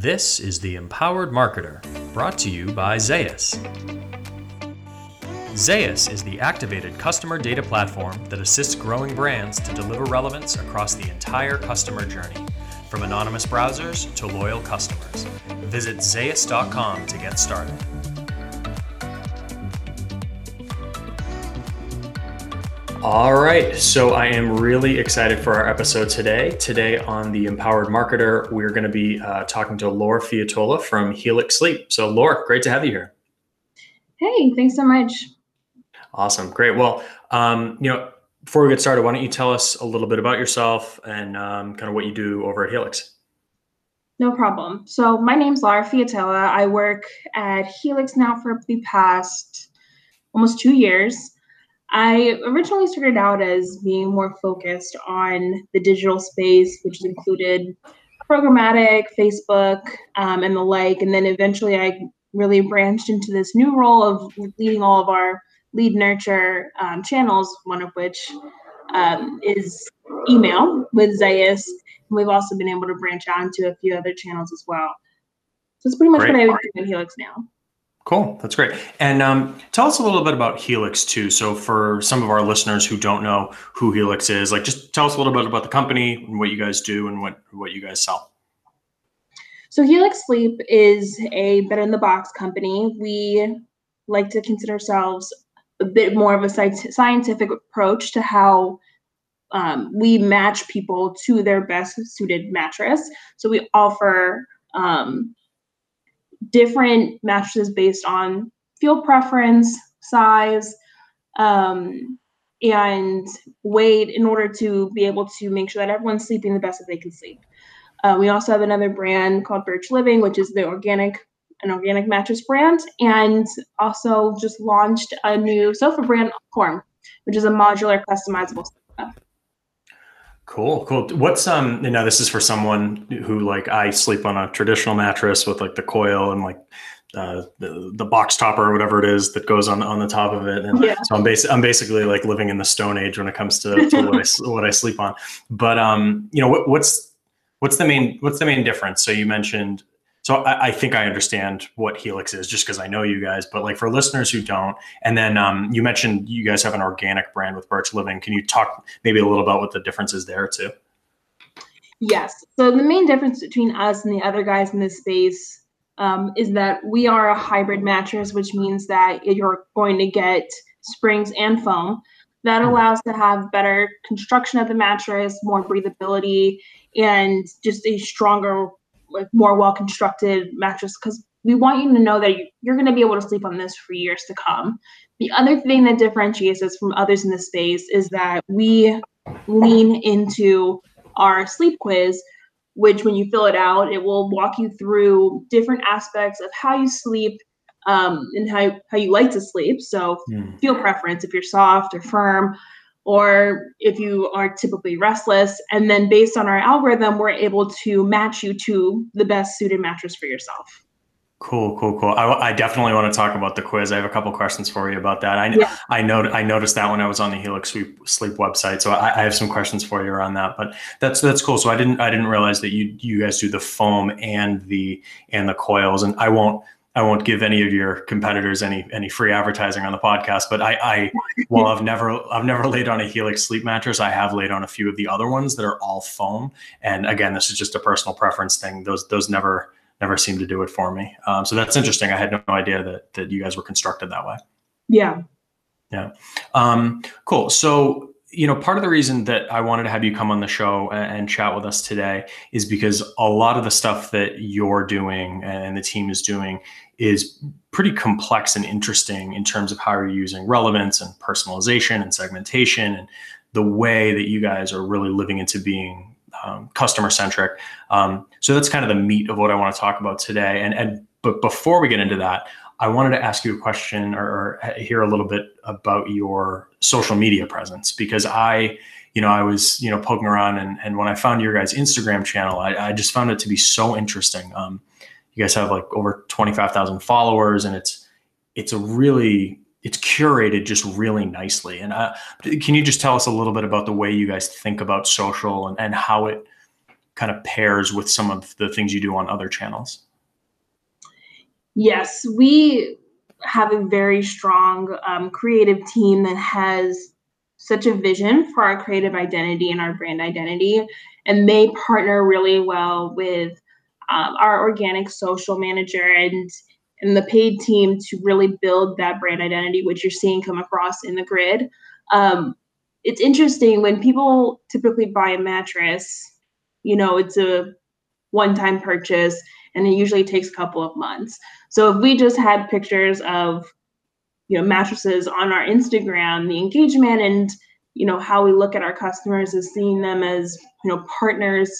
This is the Empowered Marketer, brought to you by Zaius. Zaius is the activated customer data platform that assists growing brands to deliver relevance across the entire customer journey, from anonymous browsers to loyal customers. Visit Zaius.com to get started. All right, so I am really excited for our episode today. Today on the Empowered Marketer, we're going to be uh, talking to Laura Fiatola from Helix Sleep. So, Laura, great to have you here. Hey, thanks so much. Awesome, great. Well, um, you know, before we get started, why don't you tell us a little bit about yourself and um, kind of what you do over at Helix? No problem. So, my name's Laura Fiatola. I work at Helix now for the past almost two years. I originally started out as being more focused on the digital space, which included programmatic, Facebook, um, and the like. And then eventually I really branched into this new role of leading all of our lead nurture um, channels, one of which um, is email with Zaius. And we've also been able to branch out into a few other channels as well. So it's pretty much Great. what I do in Helix now. Cool. That's great. And um, tell us a little bit about Helix too. So for some of our listeners who don't know who Helix is, like just tell us a little bit about the company and what you guys do and what, what you guys sell. So Helix Sleep is a bed in the box company. We like to consider ourselves a bit more of a scientific approach to how um, we match people to their best suited mattress. So we offer um, different mattresses based on feel preference, size, um, and weight in order to be able to make sure that everyone's sleeping the best that they can sleep. Uh, we also have another brand called Birch Living, which is the organic an organic mattress brand, and also just launched a new sofa brand, Allform, which is a modular customizable sofa. Cool, cool. What's um you know this is for someone who like I sleep on a traditional mattress with like the coil and like uh, the, the box topper or whatever it is that goes on on the top of it. And yeah. so I'm basically I'm basically like living in the stone age when it comes to, to what I what I sleep on. But um you know what, what's what's the main what's the main difference? So you mentioned so I, I, think I understand what Helix is just because I know you guys, but like for listeners who don't, and then um, you mentioned you guys have an organic brand with Birch Living. Can you talk maybe a little about what the difference is there too? Yes. So the main difference between us and the other guys in this space um, is that we are a hybrid mattress, which means that you're going to get springs and foam. That hmm. allows to have better construction of the mattress, more breathability, and just a stronger like more well constructed mattress because we want you to know that you're going to be able to sleep on this for years to come. The other thing that differentiates us from others in the space is that we lean into our sleep quiz, which when you fill it out, it will walk you through different aspects of how you sleep um, and how, how you like to sleep. So, mm. feel preference if you're soft or firm, or if you are typically restless. And then based on our algorithm, we're able to match you to the best suited mattress for yourself. Cool, cool, cool. I, I, definitely want to talk about the quiz. I have a couple questions for you about that. I yeah. I know I noticed that when I was on the Helix Sleep, Sleep website, so I, I, have some questions for you around that. But that's that's cool. So I didn't I didn't realize that you you guys do the foam and the and the coils, and I won't I won't give any of your competitors any any free advertising on the podcast, but I, I while I've never I've never laid on a Helix sleep mattress, I have laid on a few of the other ones that are all foam. And again, this is just a personal preference thing. Those those never never seem to do it for me. Um, so that's interesting. I had no idea that that you guys were constructed that way. Yeah. Yeah. Um, cool. So you know, part of the reason that I wanted to have you come on the show and, and, chat with us today is because a lot of the stuff that you're doing and the team is doing is pretty complex and interesting in terms of how you're using relevance and personalization and segmentation and the way that you guys are really living into being um, customer centric. Um, so that's kind of the meat of what I want to talk about today. And, and but before we get into that, I wanted to ask you a question or, or hear a little bit about your social media presence because I, you know, I was, you know, poking around and, and when I found your guys' Instagram channel, I, I just found it to be so interesting. Um, you guys have like over 25,000 followers and it's, it's a really, it's curated just really nicely. And uh, can you just tell us a little bit about the way you guys think about social and, and how it kind of pairs with some of the things you do on other channels. Yes, we have a very strong um, creative team that has such a vision for our creative identity and our brand identity. And they partner really well with um, our organic social manager and and the paid team to really build that brand identity, which you're seeing come across in the grid. Um, it's interesting when people typically buy a mattress, you know, it's a one time purchase and it usually takes a couple of months. So if we just had pictures of, you know, mattresses on our Instagram, the engagement and, you know, how we look at our customers is seeing them as, you know, partners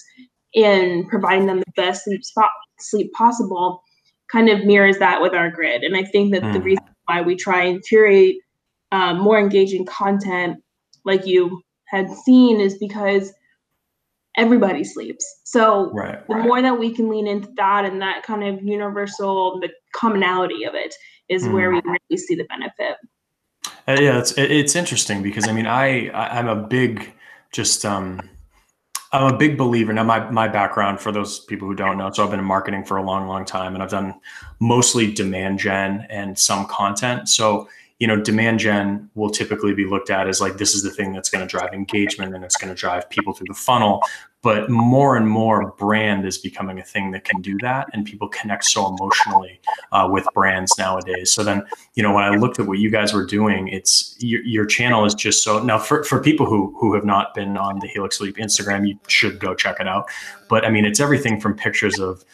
in providing them the best sleep spot, sleep possible kind of mirrors that with our grid. And I think that mm. the hmm. reason why we try and curate um, more engaging content like you had seen is because everybody sleeps. So right, the right. more that we can lean into that and that kind of universal, the commonality of it is mm. where we really see the benefit. Uh, yeah, it's it's interesting because I mean I, I am a big just um I'm a big believer. Now, my my background for those people who don't know, so I've been in marketing for a long, long time, and I've done mostly demand gen and some content. So you know, demand gen will typically be looked at as like this is the thing that's going to drive engagement and it's going to drive people through the funnel. But more and more, brand is becoming a thing that can do that, and people connect so emotionally uh, with brands nowadays. So then, you know, when I looked at what you guys were doing, it's your, your channel is just so now for for people who who have not been on the Helix Sleep Instagram, you should go check it out. But I mean, it's everything from pictures of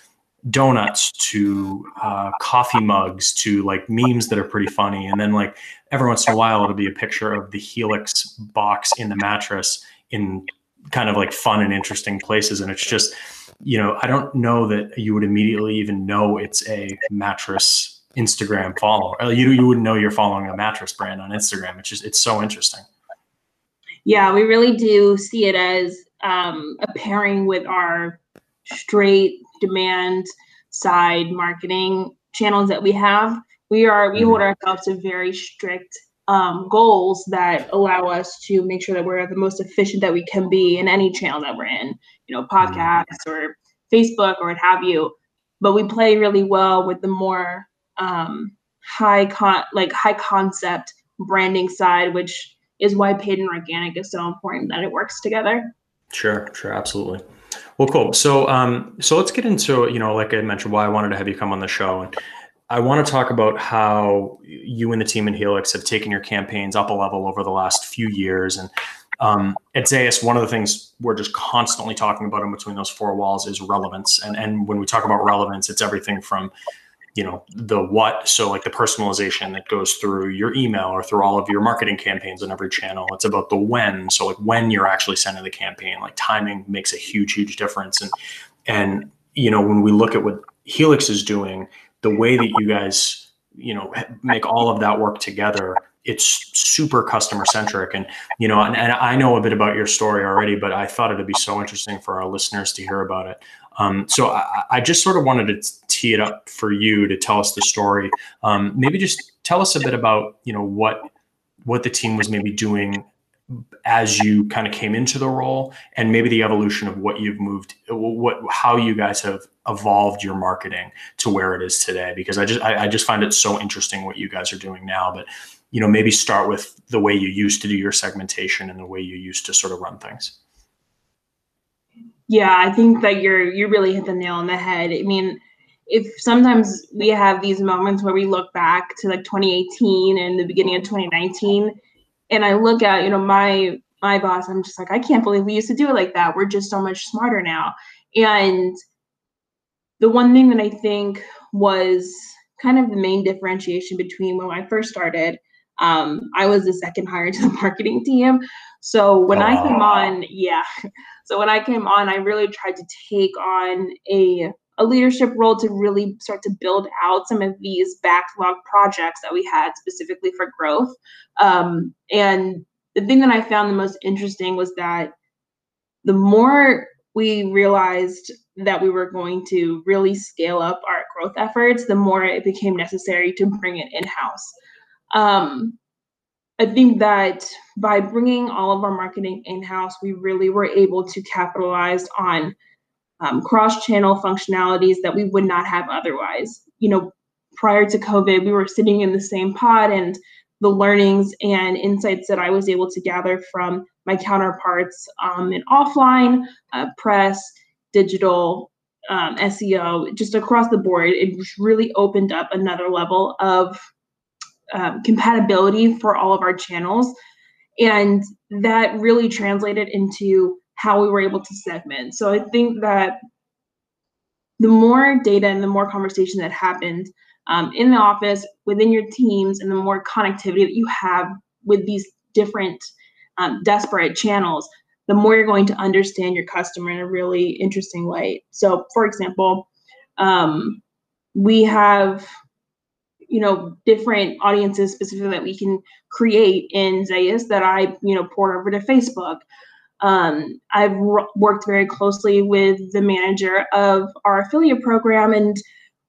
donuts to uh, coffee mugs to like memes that are pretty funny. And then like every once in a while, it'll be a picture of the Helix box in the mattress in kind of like fun and interesting places. And it's just, you know, I don't know that you would immediately even know it's a mattress Instagram follower. You, you wouldn't know you're following a mattress brand on Instagram. It's just, it's so interesting. Yeah, we really do see it as um, a pairing with our straight demand side marketing channels that we have, we are we hold mm-hmm. ourselves to very strict um, goals that allow us to make sure that we're the most efficient that we can be in any channel that we're in, you know, mm-hmm. podcasts or Facebook or what have you. But we play really well with the more um, high con like high concept branding side, which is why paid and organic is so important that it works together. Sure, sure, absolutely. Well, cool. So, um, so let's get into you know, like I mentioned, why I wanted to have you come on the show, and I want to talk about how you and the team in Helix have taken your campaigns up a level over the last few years, and um, at Zaius, one of the things we're just constantly talking about in between those four walls is relevance, and and when we talk about relevance, it's everything from you know the what so like the personalization that goes through your email or through all of your marketing campaigns on every channel. It's about the when so like when you're actually sending the campaign like timing makes a huge huge difference and and you know when we look at what helix is doing the way that you guys you know make all of that work together it's super customer centric. And you know and, and, i know a bit about your story already but i thought it'd be so interesting for our listeners to hear about it. Um, so I, I, just sort of wanted to tee it up for you to tell us the story. Um, maybe just tell us a bit about you know what what the team was maybe doing as you kind of came into the role and maybe the evolution of what you've moved what how you guys have evolved your marketing to where it is today. Because i just I, I just find it so interesting what you guys are doing now but you know maybe start with the way you used to do your segmentation and the way you used to sort of run things. Yeah i think that you're you really hit the nail on the head. I mean if sometimes we have these moments where we look back to like 2018 and the beginning of 2019 and i look at you know my my boss i'm just like i can't believe we used to do it like that we're just so much smarter now and the one thing that i think was kind of the main differentiation between when i first started um, I was the second hire to the marketing team. So when I came on, yeah. So when I came on, I really tried to take on a a leadership role to really start to build out some of these backlog projects that we had specifically for growth. Um, and the thing that I found the most interesting was that the more we realized that we were going to really scale up our growth efforts, the more it became necessary to bring it in house. Um, I think that by bringing all of our marketing in house, we really were able to capitalize on um, cross-channel functionalities that we would not have otherwise. You know, prior to COVID, we were sitting in the same pod, and the learnings and insights that I was able to gather from my counterparts um, in offline, uh, press, digital, um, SEO, just across the board, it really opened up another level of um, compatibility for all of our channels. And that really translated into how we were able to segment. So I think that the more data and the more conversation that happened um, in the office, within your teams, and the more connectivity that you have with these different um, disparate channels, the more you're going to understand your customer in a really interesting way. So, for example, um, we have you know different audiences specifically that we can create in Zaius that I you know pour over to Facebook. Um, I've worked very closely with the manager of our affiliate program and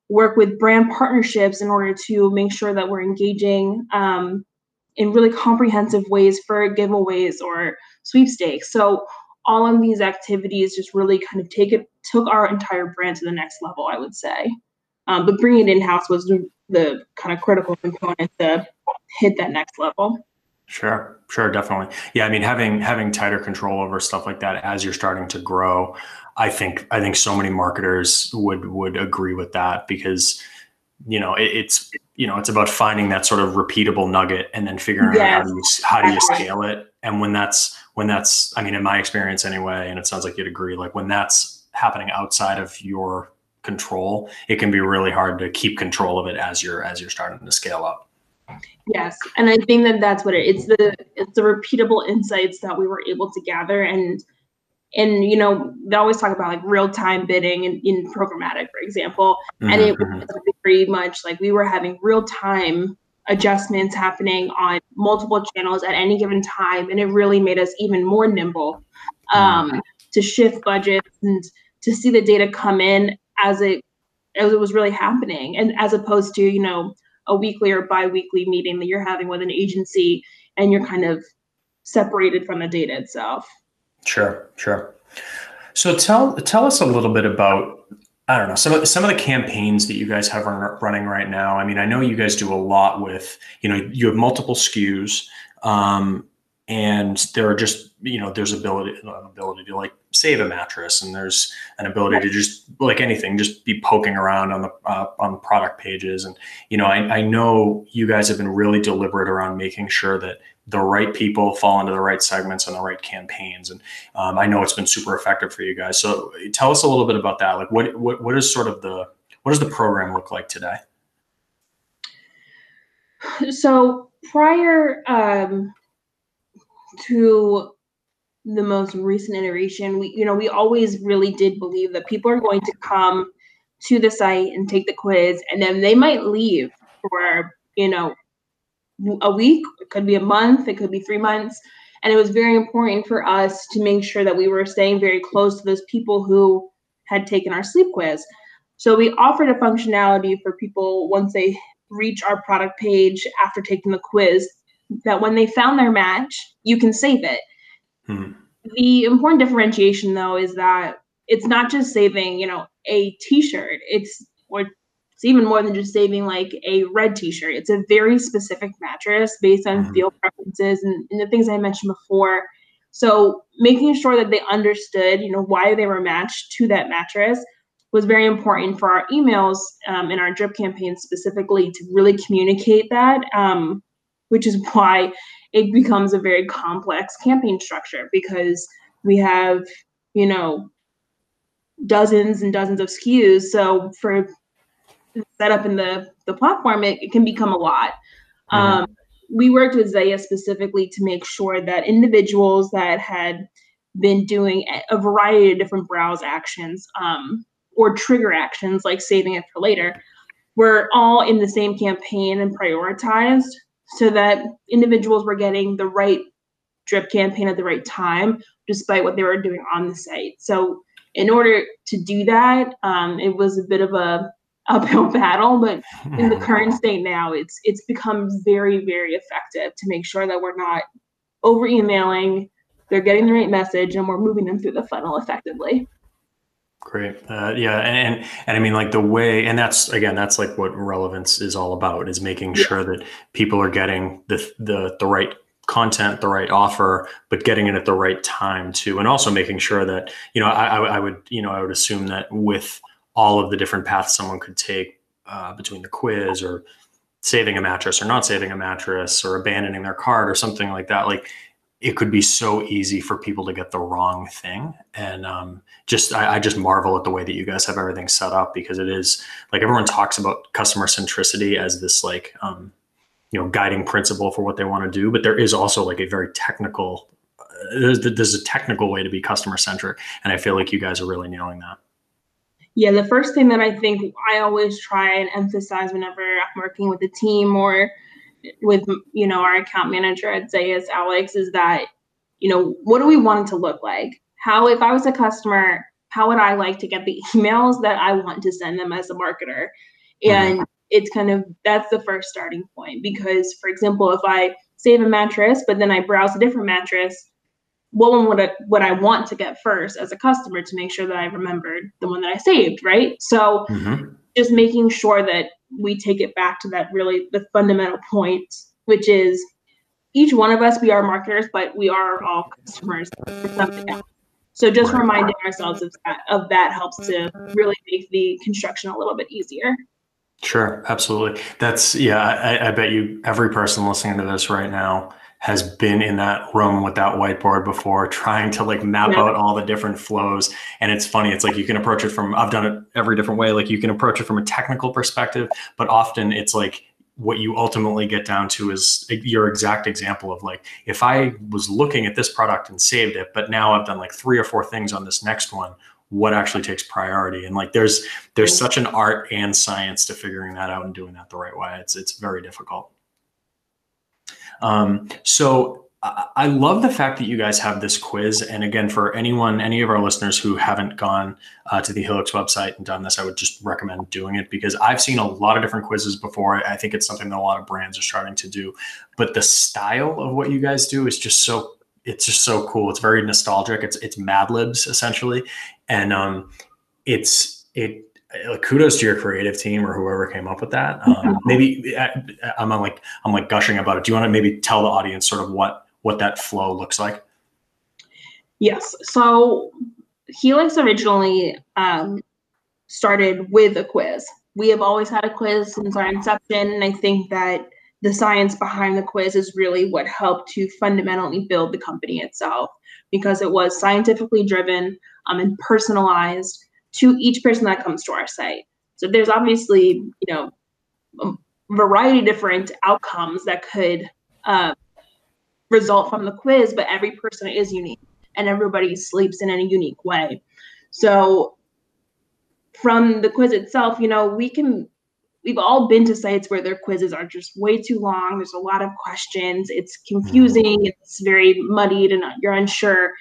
work with brand partnerships in order to make sure that we're engaging um, in really comprehensive ways for giveaways or sweepstakes. So all of these activities just really kind of take it took our entire brand to the next level, I would say. Um, but bringing it in house was the kind of critical component to hit that next level. Sure, sure, definitely. Yeah, I mean, having having tighter control over stuff like that as you're starting to grow, I think I think so many marketers would would agree with that because you know it, it's you know it's about finding that sort of repeatable nugget and then figuring yes. out how do you how do you scale it and when that's when that's I mean in my experience anyway, and it sounds like you'd agree, like when that's happening outside of your control, it can be really hard to keep control of it as you're as you're starting to scale up. Yes, and I think that that's what it, it's the it's the repeatable insights that we were able to gather and and you know they always talk about like real time bidding in, in programmatic, for example, mm-hmm, and it mm-hmm. was very much like we were having real time adjustments happening on multiple channels at any given time, and it really made us even more nimble mm-hmm. um, mm-hmm. to shift budgets and to see the data come in as it as it was really happening, and as opposed to you know a weekly or bi-weekly meeting that you're having with an agency and you're kind of separated from the data itself. Sure, sure. So tell tell us a little bit about I don't know some of some of the campaigns that you guys have running right now. I mean, I know you guys do a lot with you know you have multiple SKUs, um, and there are just you know there's ability ability to like save a mattress and there's an ability to just like anything just be poking around on the uh, on product pages. And you know I, I know you guys have been really deliberate around making sure that the right people fall into the right segments and the right campaigns. And um, i know it's been super effective for you guys. So tell us a little bit about that. Like what what, what is sort of the what does the program look like today? So prior um, to the most recent iteration, we you know we always really did believe that people are going to come to the site and take the quiz, and then they might leave for you know a week. It could be a month. It could be three months. And it was very important for us to make sure that we were staying very close to those people who had taken our sleep quiz. So we offered a functionality for people once they reach our product page after taking the quiz that when they found their match, you can save it. Hmm. The important differentiation, though, is that it's not just saving, you know, a T-shirt. It's or it's even more than just saving like a red T-shirt. It's a very specific mattress based on mm-hmm. feel preferences and, and the things I mentioned before. So making sure that they understood, you know, why they were matched to that mattress was very important for our emails um, and our drip campaigns specifically to really communicate that, um, which is why it becomes a very complex campaign structure because we have, you know, dozens and dozens of SKUs. So for setup in the the platform, it, it can become a lot. Mm-hmm. Um, we worked with Zaius specifically to make sure that individuals that had been doing a variety of different browse actions um, or trigger actions like saving it for later were all in the same campaign and prioritized so that individuals were getting the right drip campaign at the right time, despite what they were doing on the site. So, in order to do that, um, it was a bit of a uphill battle, but in the current state now, it's it's become very very effective to make sure that we're not over emailing, they're getting the right message, and we're moving them through the funnel effectively. Great. Uh, yeah, and, and and I mean like the way, and that's again, that's like what relevance is all about is making sure that people are getting the the the right content, the right offer, but getting it at the right time too, and also making sure that you know I, I would you know I would assume that with all of the different paths someone could take uh, between the quiz or saving a mattress or not saving a mattress or abandoning their card or something like that, like it could be so easy for people to get the wrong thing. And um, just, I, I, just marvel at the way that you guys have everything set up because it is like everyone talks about customer centricity as this like, um, you know, guiding principle for what they want to do. But there is also like a very technical, uh, there's, there's a technical way to be customer centric. And I feel like you guys are really nailing that. Yeah, the first thing that I think I always try and emphasize whenever I'm working with a team or with you know our account manager at Zaius, Alex, is that you know what do we want it to look like? How if I was a customer, how would I like to get the emails that I want to send them as a marketer? Mm-hmm. And mm-hmm. it's kind of that's the first starting point because, for example, if I save a mattress but then I browse a different mattress, what one would I, would I want to get first as a customer to make sure that I remembered the one that I saved, right? So mm-hmm. just making sure that we take it back to that really the fundamental point, which is each one of us, we are marketers, but we are all customers for something else. So just reminding ourselves of that, of that helps to really make the construction a little bit easier. Sure, absolutely. That's yeah. I, I bet you every person listening to this right now has been in that room with that whiteboard before trying to like map yeah. out all the different flows. And it's funny it's like you can approach it from i've done it every different way like you can approach it from a technical perspective but often it's like what you ultimately get down to is your exact example of like if i was looking at this product and saved it but now i've done like three or four things on this next one what actually takes priority? And like there's there's such an art and science to figuring that out and doing that the right way. It's it's very difficult um, so I love the fact that you guys have this quiz. And again, for anyone, any of our listeners who haven't gone uh, to the Helix website and done this, I would just recommend doing it because I've seen a lot of different quizzes before. I think it's something that a lot of brands are starting to do. But the style of what you guys do is just so it's just so cool. It's very nostalgic. It's it's Mad Libs essentially, and um, it's it like kudos to your creative team or whoever came up with that. Um, maybe uh, I'm like I'm like gushing about it. Do you want to maybe tell the audience sort of what what that flow looks like? Yes. So Helix originally um, started with a quiz. We have always had a quiz since our inception, and I think that the science behind the quiz is really what helped to fundamentally build the company itself because it was scientifically driven um, and personalized to each person that comes to our site. So there's obviously, you know, a variety of different outcomes that could uh, result from the quiz, but every person is unique and everybody sleeps in a unique way. So from the quiz itself, you know, we can we've all been to sites where their quizzes are just way too long. There's a lot of questions. It's confusing. It's very muddied, and you're unsure.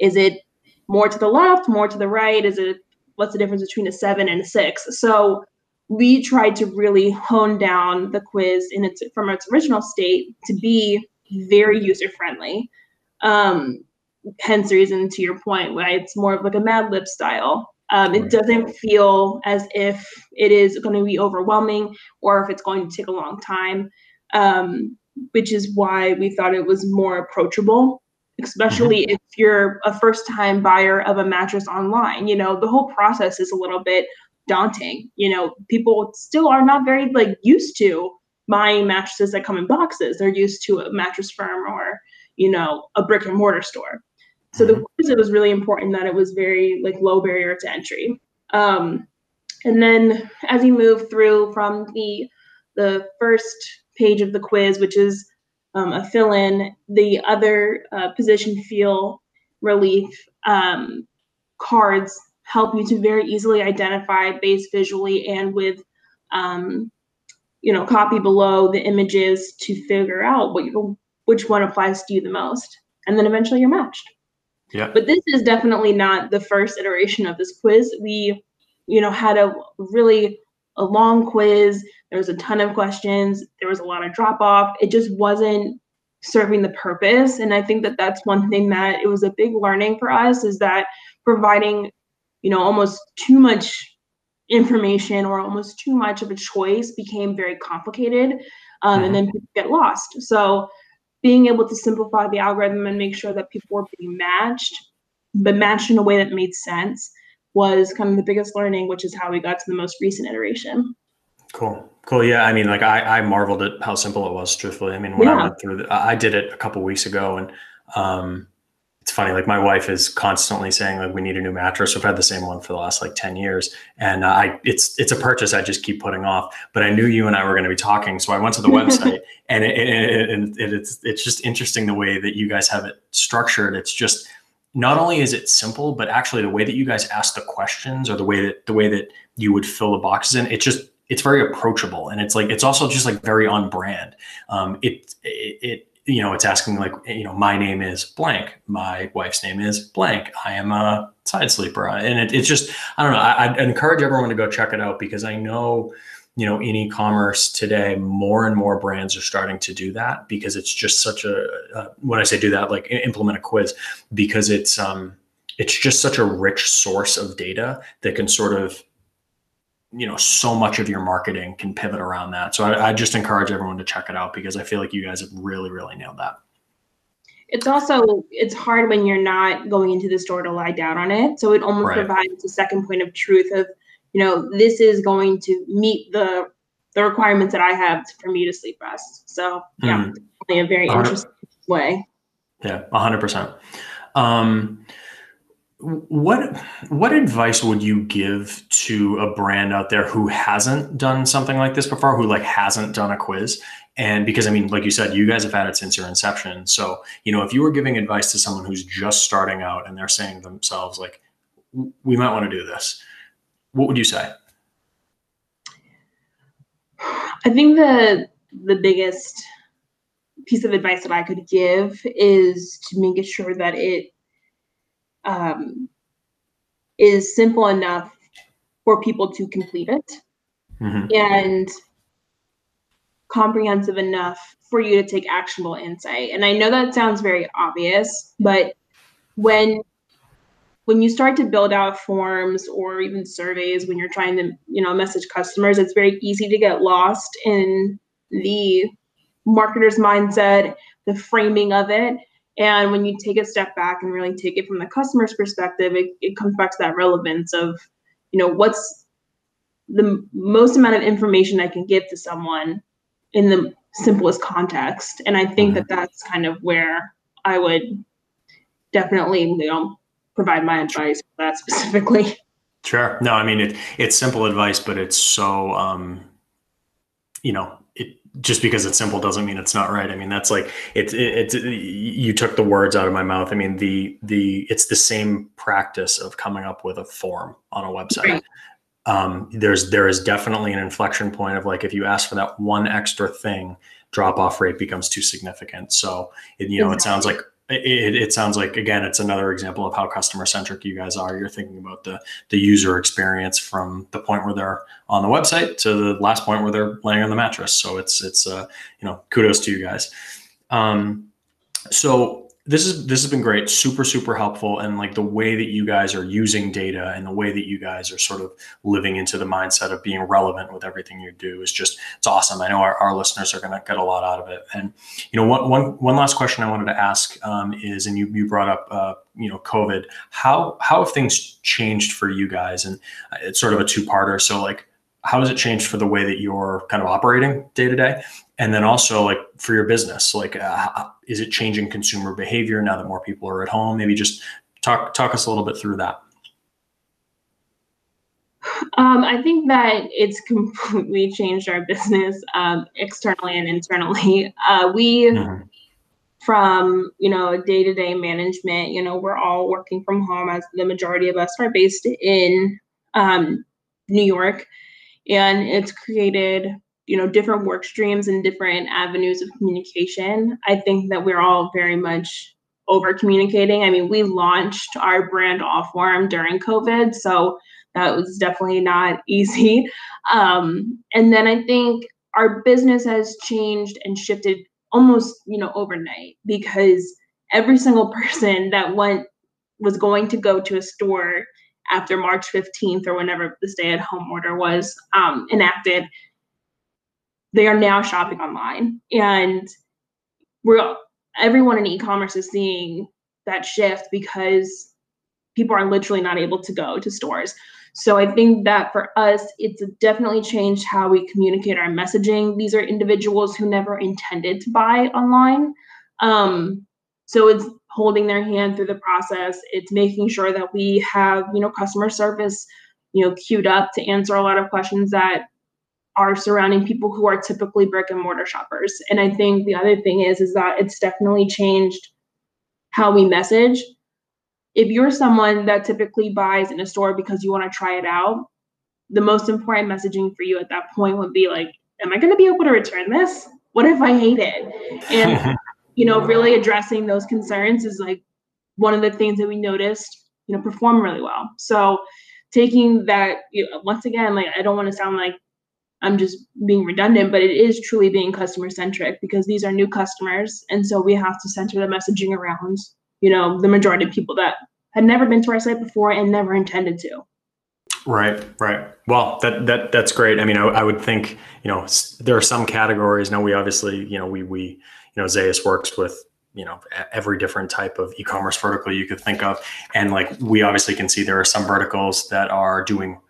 Is it more to the left, more to the right? Is it what's the difference between a seven and a six. So we tried to really hone down the quiz in its from its original state to be very user friendly. Um, hence the reason to your point why it's more of like a Mad Lib style. Um, it doesn't feel as if it is going to be overwhelming or if it's going to take a long time, um, which is why we thought it was more approachable especially mm-hmm. if you're a first time buyer of a mattress online you know the whole process is a little bit daunting you know people still are not very like used to buying mattresses that come in boxes they're used to a mattress firm or you know a brick and mortar store so the mm-hmm. it was really important that it was very like low barrier to entry um, and then as you move through from the the first page of the quiz which is um, a fill in. The other uh, position feel relief um, cards help you to very easily identify base visually and with um, you know copy below the images to figure out what you which one applies to you the most and then eventually you're matched. Yeah. But this is definitely not the first iteration of this quiz. We you know had a really a long quiz. There was a ton of questions. There was a lot of drop off. It just wasn't serving the purpose. And I think that that's one thing that it was a big learning for us is that providing, you know, almost too much information or almost too much of a choice became very complicated um, mm-hmm. and then people get lost. So being able to simplify the algorithm and make sure that people were being matched, but matched in a way that made sense was kind of the biggest learning, which is how we got to the most recent iteration. Cool. Cool. Yeah. I mean, like I, I marveled at how simple it was, truthfully. I mean, when yeah. I went through the, I did it a couple weeks ago and, um, it's funny, like my wife is constantly saying like, we need a new mattress. We've had the same one for the last like 10 years. And uh, I, it's, it's a purchase I just keep putting off, but I knew you and I were going to be talking. So I went to the website and, it, it, it, it, it's, it's just interesting the way that you guys have it structured. It's just, not only is it simple, but actually the way that you guys ask the questions or the way that, the way that you would fill the boxes in, it's just, it's very approachable. And it's like it's also just like very on brand. Um, it, it, it you know it's asking like you know my name is blank. My wife's name is blank. I am a side sleeper. And it, it's just i don't know. I, i'd encourage everyone to go check it out because i know you know in e-commerce today more and more brands are starting to do that because it's just such a uh, when i say do that like implement a quiz because it's um it's just such a rich source of data that can sort of you know so much of your marketing can pivot around that. So I, I, just encourage everyone to check it out because i feel like you guys have really really nailed that. It's also it's hard when you're not going into the store to lie down on it. So it almost right. provides a second point of truth of you know this is going to meet the the requirements that i have for me to sleep rest so yeah mm. a very interesting way yeah 100% um what what advice would you give to a brand out there who hasn't done something like this before, who like hasn't done a quiz? And because I mean, like you said, you guys have had it since your inception. So, you know, if you were giving advice to someone who's just starting out and they're saying to themselves, like, we might want to do this, what would you say? I think the the biggest piece of advice that I could give is to make sure that it um, is simple enough for people to complete it mm-hmm. and comprehensive enough for you to take actionable insight. And I know that sounds very obvious, but when when you start to build out forms or even surveys when you're trying to you know message customers it's very easy to get lost in the marketer's mindset the framing of it and when you take a step back and really take it from the customer's perspective, it, it comes back to that relevance of, you know, what's the most amount of information I can give to someone in the simplest context. And I think that mm-hmm. that's kind of where I would definitely, you know, provide my advice for that specifically. Sure. No, I mean it. It's simple advice, but it's so, um, you know, it just because it's simple doesn't mean it's not right. I mean, that's like it's it's it, you took the words out of my mouth. I mean, the the it's the same practice of coming up with a form on a website. Right. Um, there's there is definitely an inflection point of like if you ask for that one extra thing, drop off rate becomes too significant. So it, you know, exactly. it sounds like it, it, sounds like again it's another example of how customer centric you guys are. You're thinking about the the user experience from the point where they're on the website to the last point where they're laying on the mattress. So it's it's uh, you know kudos to you guys. Um, so this is this has been great super super helpful and like the way that you guys are using data and the way that you guys are sort of living into the mindset of being relevant with everything you do is just it's awesome. I know our, our listeners are going to get a lot out of it. And you know one, one, one last question i wanted to ask um, is and you, you brought up uh, you know covid how how have things changed for you guys? And it's sort of a two-parter. So like how has it changed for the way that you're kind of operating day to day and then also like for your business like uh, is it changing consumer behavior now that more people are at home maybe just talk talk us a little bit through that um, I think that it's completely changed our business um, externally and internally. Uh, we, mm-hmm. from you know day to day management, you know, we're all working from home as the majority of us are based in um, New York, and it's created you know different work streams and different avenues of communication i think that we're all very much over communicating. I mean we launched our brand Allform during covid so that was definitely not easy. Um, and then i think our business has changed and shifted almost you know overnight because every single person that went was going to go to a store after March 15th or whenever the stay at home order was um, enacted, they are now shopping online. And we're everyone in e-commerce is seeing that shift because people are literally not able to go to stores. So I think that for us, it's definitely changed how we communicate our messaging. These are individuals who never intended to buy online. Um, so it's holding their hand through the process. It's making sure that we have, you know, customer service, you know, queued up to answer a lot of questions that are surrounding people who are typically brick and mortar shoppers. And I think the other thing is is that it's definitely changed how we message. If you're someone that typically buys in a store because you want to try it out, the most important messaging for you at that point would be like, am I going to be able to return this? What if I hate it? And you know, really addressing those concerns is like one of the things that we noticed, you know, perform really well. So taking that you know, once again, like I don't want to sound like I'm just being redundant, but it is truly being customer centric because these are new customers. And so we have to center the messaging around, you know, the majority of people that had never been to our site before and never intended to. Right, right. Well, that that that's great. I mean, I, I would think, you know, there are some categories. Now we obviously, you know, we we, you know, Zaius works with you know every different type of e-commerce vertical you could think of and like we obviously can see there are some verticals that are doing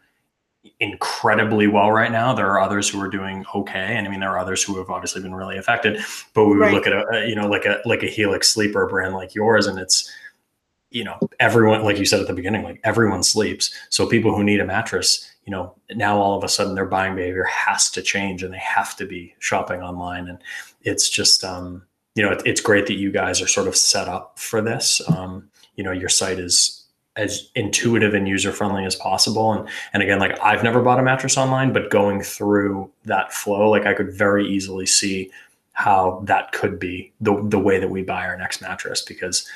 incredibly well right now. There are others who are doing okay, and I mean there are others who have obviously been really affected. But we would right. look at a you know like a like a Helix sleeper brand like yours, and it's you know everyone like you said at the beginning, like everyone sleeps. So people who need a mattress, you know, now all of a sudden their buying behavior has to change, and they have to be shopping online, and it's just um, you know it, it's great that you guys are sort of set up for this. Um, you know, your site is as intuitive and user friendly as possible. And and again, like I've never bought a mattress online, but going through that flow, like I could very easily see how that could be the the way that we buy our next mattress. Because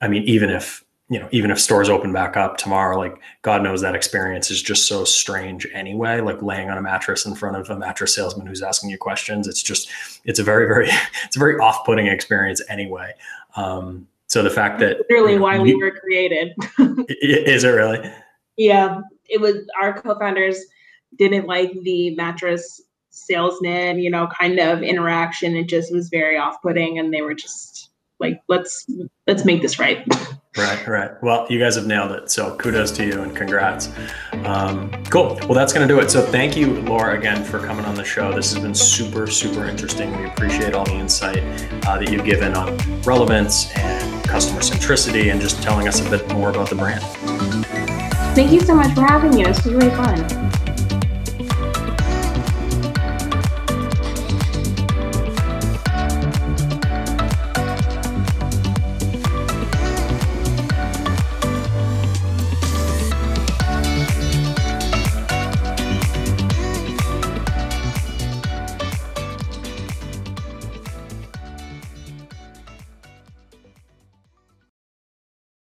I mean, even if you know, even if stores open back up tomorrow, like God knows that experience is just so strange anyway. Like laying on a mattress in front of a mattress salesman who's asking you questions. It's just, it's a very, very, it's a very off-putting experience anyway. Um, so the fact that really you know, why we were created. is it really? Yeah, it was our co-founders didn't like the mattress salesman, you know, kind of interaction. It just was very off-putting, and they were just like, "Let's let's make this right." Right, right. Well, you guys have nailed it. So kudos to you and congrats. Um, cool. Well, that's going to do it. So thank you, Laura, again for coming on the show. This has been super, super interesting. We appreciate all the insight uh, that you've given on relevance and customer centricity and just telling us a bit more about the brand. Thank you so much for having me. This was really fun.